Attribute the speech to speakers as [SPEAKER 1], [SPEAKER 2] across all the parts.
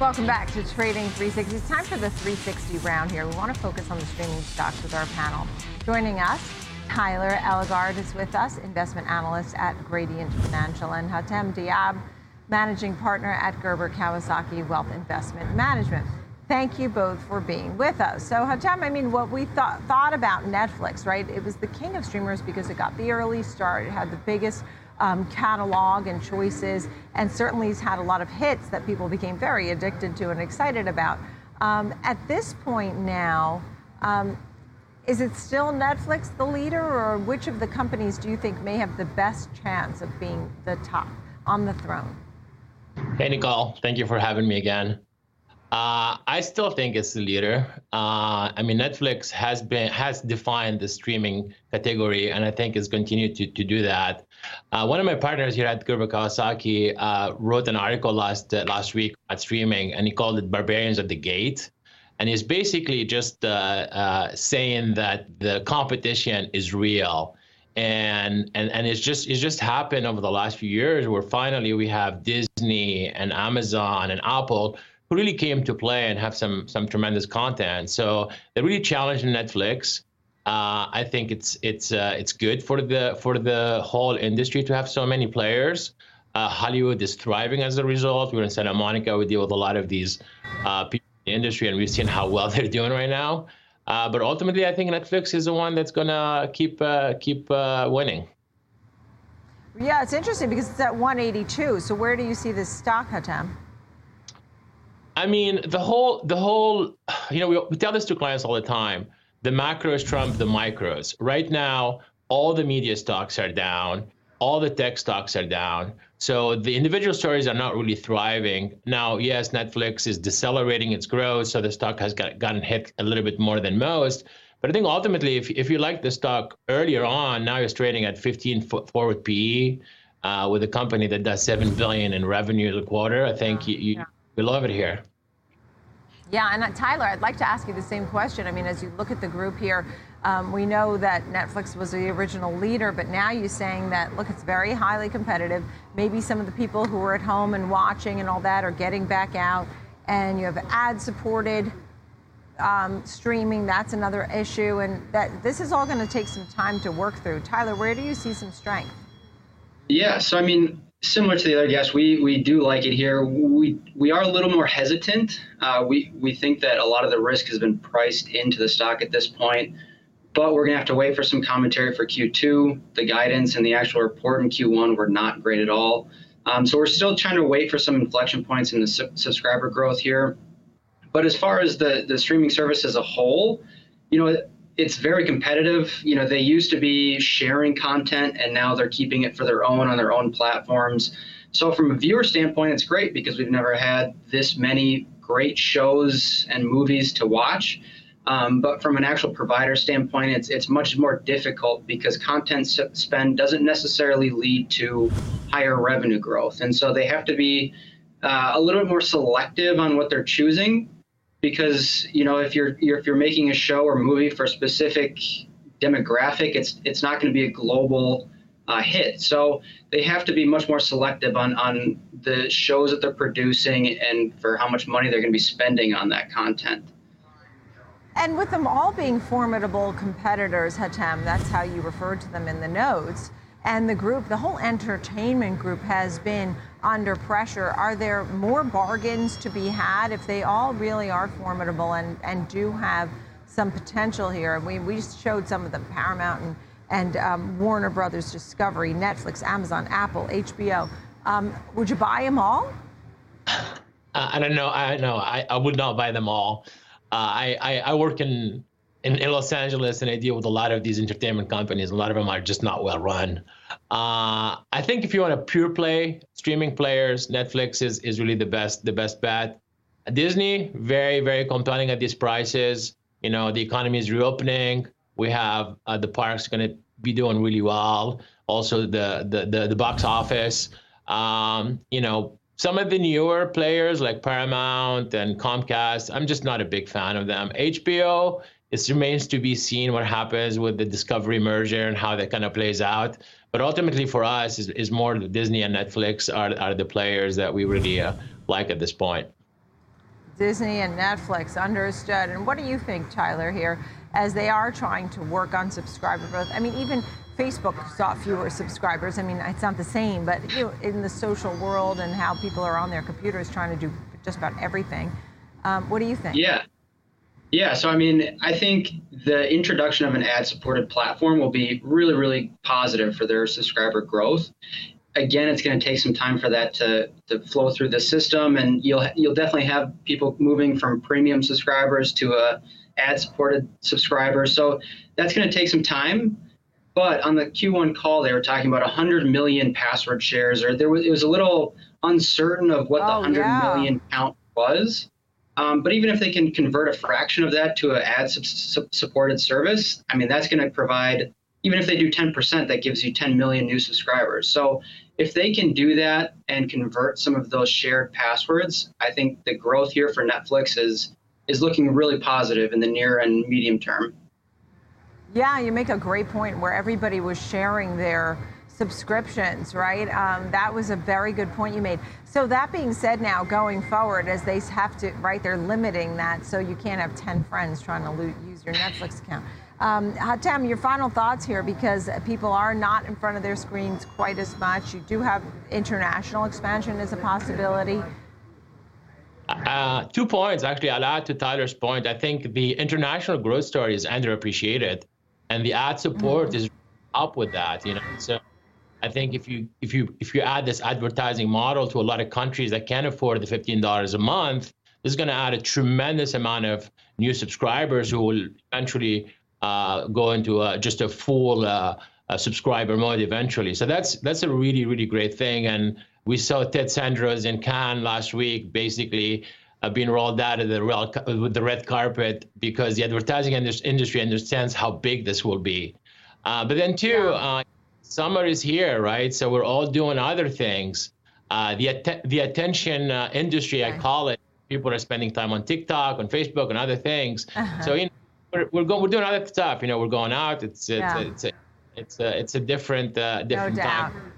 [SPEAKER 1] Welcome back to Trading 360. It's time for the 360 round here. We want to focus on the streaming stocks with our panel. Joining us, Tyler Elgard is with us, investment analyst at Gradient Financial, and Hatem Dhiab, managing partner at Gerber Kawasaki Wealth Investment Management. Thank you both for being with us. So, Hatem, I mean, what we thought, thought about Netflix, right? It was the king of streamers because it got the early start, it had the biggest um, catalog and choices, and certainly has had a lot of hits that people became very addicted to and excited about. Um, at this point now, um, is it still Netflix the leader, or which of the companies do you think may have the best chance of being the top on the throne?
[SPEAKER 2] Hey, Nicole, thank you for having me again. Uh, I still think it's the leader. Uh, I mean, Netflix has been has defined the streaming category, and I think it's continued to, to do that. Uh, one of my partners here at Gerber Kawasaki uh, wrote an article last uh, last week at streaming, and he called it "Barbarians at the Gate," and he's basically just uh, saying that the competition is real and and and it's just it's just happened over the last few years where finally we have Disney and Amazon and Apple who really came to play and have some some tremendous content. So they're really challenging Netflix. Uh, I think it's it's uh, it's good for the for the whole industry to have so many players. Uh, Hollywood is thriving as a result. We're in Santa Monica. We deal with a lot of these uh, people in the industry, and we've seen how well they're doing right now. Uh, but ultimately, I think Netflix is the one that's gonna keep uh, keep winning.
[SPEAKER 1] Yeah, it's interesting because it's at 182. So where do you see this stock, Hatem?
[SPEAKER 2] I mean, the whole, the whole, you know, we, we tell this to clients all the time. The macros trump the micros. Right now, all the media stocks are down, all the tech stocks are down. So the individual stories are not really thriving. Now, yes, Netflix is decelerating its growth, so the stock has got, gotten hit a little bit more than most. But I think ultimately, if, if you like the stock earlier on, now you're trading at 15 forward PE uh, with a company that does 7 billion in revenue a quarter. I think you, you, yeah. We love it here.
[SPEAKER 1] Yeah, and uh, Tyler, I'd like to ask you the same question. I mean, as you look at the group here, um, we know that Netflix was the original leader, but now you're saying that, look, it's very highly competitive. Maybe some of the people who are at home and watching and all that are getting back out, and you have ad supported um, streaming. That's another issue, and that this is all going to take some time to work through. Tyler, where do you see some strength?
[SPEAKER 3] Yeah, so I mean, similar to the other guests, we we do like it here. We we are a little more hesitant. Uh, we we think that a lot of the risk has been priced into the stock at this point, but we're gonna have to wait for some commentary for Q2. The guidance and the actual report in Q1 were not great at all. Um, so we're still trying to wait for some inflection points in the su- subscriber growth here. But as far as the the streaming service as a whole, you know, it's very competitive. You know, they used to be sharing content and now they're keeping it for their own on their own platforms. So from a viewer standpoint, it's great because we've never had this many great shows and movies to watch. Um, but from an actual provider standpoint, it's it's much more difficult because content spend doesn't necessarily lead to higher revenue growth, and so they have to be uh, a little bit more selective on what they're choosing because you know if you're, you're if you're making a show or movie for a specific demographic, it's it's not going to be a global uh, hit. So they have to be much more selective on on the shows that they're producing and for how much money they're going to be spending on that content.
[SPEAKER 1] And with them all being formidable competitors, Hatem, that's how you referred to them in the notes. And the group, the whole entertainment group, has been under pressure. Are there more bargains to be had if they all really are formidable and, and do have some potential here? We, we showed some of them Paramount and, and um, Warner Brothers Discovery, Netflix, Amazon, Apple, HBO. Um, would you buy them all?
[SPEAKER 2] Uh, I don't know. I know. I, I would not buy them all. Uh, I, I, I work in in, in Los Angeles, and I deal with a lot of these entertainment companies. A lot of them are just not well run. Uh, I think if you want a pure play streaming players, Netflix is is really the best the best bet. Disney very very compelling at these prices. You know the economy is reopening. We have uh, the parks going to be doing really well. Also the the the, the box office. Um, you know some of the newer players like Paramount and Comcast, I'm just not a big fan of them. HBO it remains to be seen what happens with the Discovery merger and how that kind of plays out. But ultimately, for us, is, is more Disney and Netflix are, are the players that we really uh, like at this point.
[SPEAKER 1] Disney and Netflix, understood. And what do you think, Tyler, here, as they are trying to work on subscriber growth? I mean, even Facebook saw fewer subscribers. I mean, it's not the same, but you know, in the social world and how people are on their computers trying to do just about everything. Um, what do you think?
[SPEAKER 3] Yeah. Yeah, so I mean, I think the introduction of an ad supported platform will be really, really positive for their subscriber growth. Again, it's going to take some time for that to, to flow through the system, and you'll you'll definitely have people moving from premium subscribers to a ad supported subscriber. So that's going to take some time. But on the Q1 call, they were talking about 100 million password shares, or there was it was a little uncertain of what oh, the 100 yeah. million count was. Um, but even if they can convert a fraction of that to an ad supported service, I mean, that's going to provide, even if they do 10%, that gives you 10 million new subscribers. So if they can do that and convert some of those shared passwords, I think the growth here for Netflix is is looking really positive in the near and medium term.
[SPEAKER 1] Yeah, you make a great point where everybody was sharing their subscriptions, right? Um, that was a very good point you made. So that being said, now going forward, as they have to, right, they're limiting that, so you can't have 10 friends trying to loot, use your Netflix account. Um, Hatem, your final thoughts here, because people are not in front of their screens quite as much. You do have international expansion as a possibility.
[SPEAKER 2] Uh, two points, actually. I'll add to Tyler's point. I think the international growth story is underappreciated, and the ad support mm-hmm. is up with that. You know, so I think if you if you if you add this advertising model to a lot of countries that can't afford the fifteen dollars a month, this is going to add a tremendous amount of new subscribers who will eventually uh, go into a, just a full uh, a subscriber mode eventually. So that's that's a really really great thing. And we saw Ted Sarandos in Cannes last week, basically. Uh, being rolled out of the real, with the red carpet because the advertising industry understands how big this will be. Uh, but then, too, uh, summer is here, right? So we're all doing other things. Uh, the att- the attention uh, industry, I call it. People are spending time on TikTok, on Facebook, and other things. Uh-huh. So you know, we're we're, going, we're doing other stuff. You know, we're going out. It's it's yeah. it's, a, it's a it's a different uh, different
[SPEAKER 1] no
[SPEAKER 2] time.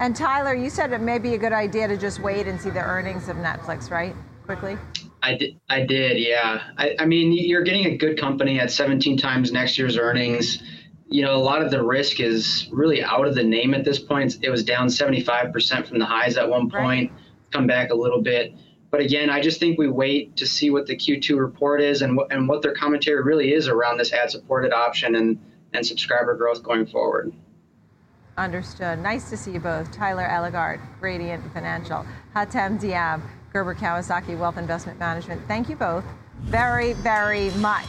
[SPEAKER 1] And Tyler, you said it may be a good idea to just wait and see the earnings of Netflix, right? Quickly.
[SPEAKER 3] I did. I did. Yeah. I, I mean, you're getting a good company at 17 times next year's earnings you know, a lot of the risk is really out of the name at this point. It was down 75% from the highs at one point, right. come back a little bit. But again, I just think we wait to see what the Q2 report is and what, and what their commentary really is around this ad supported option and, and subscriber growth going forward.
[SPEAKER 1] Understood. Nice to see you both. Tyler Ellegard, Gradient Financial, Hatem Dhiab, Gerber Kawasaki Wealth Investment Management. Thank you both very, very much.